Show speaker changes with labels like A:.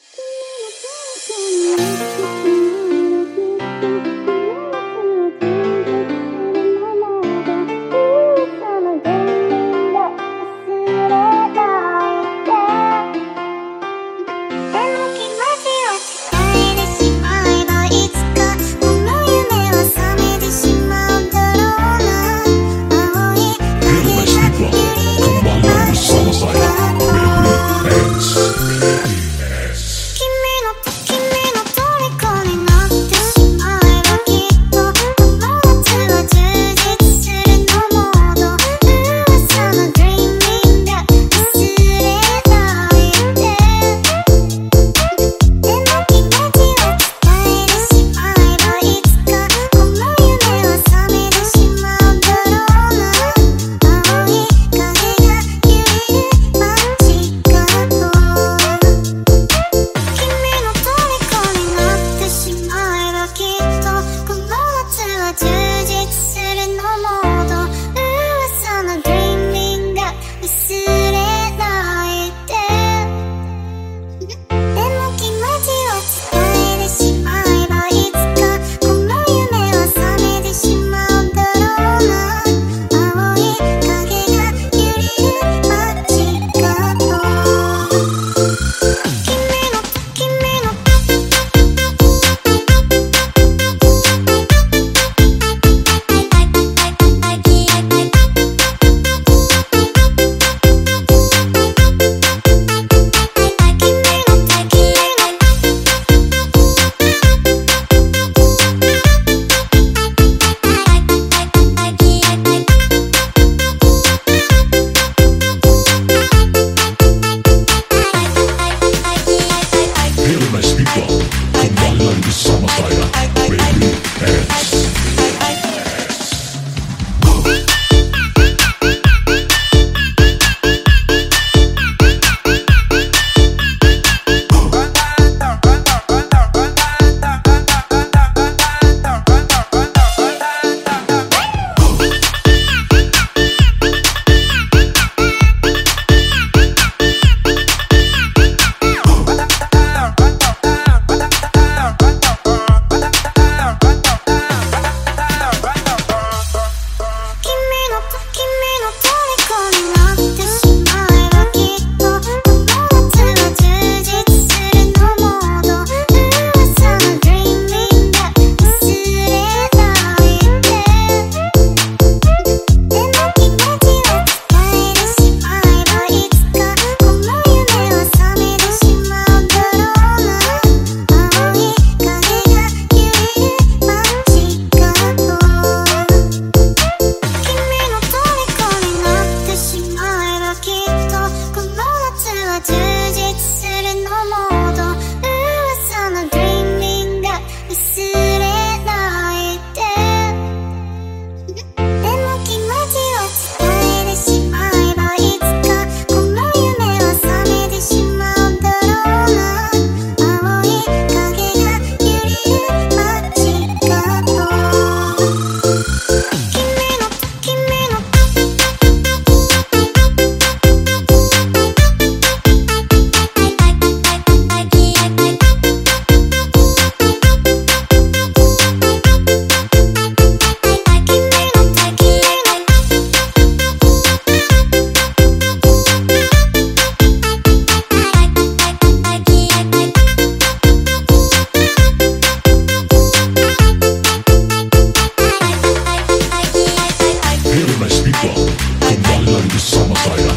A: Thank you. Summer side.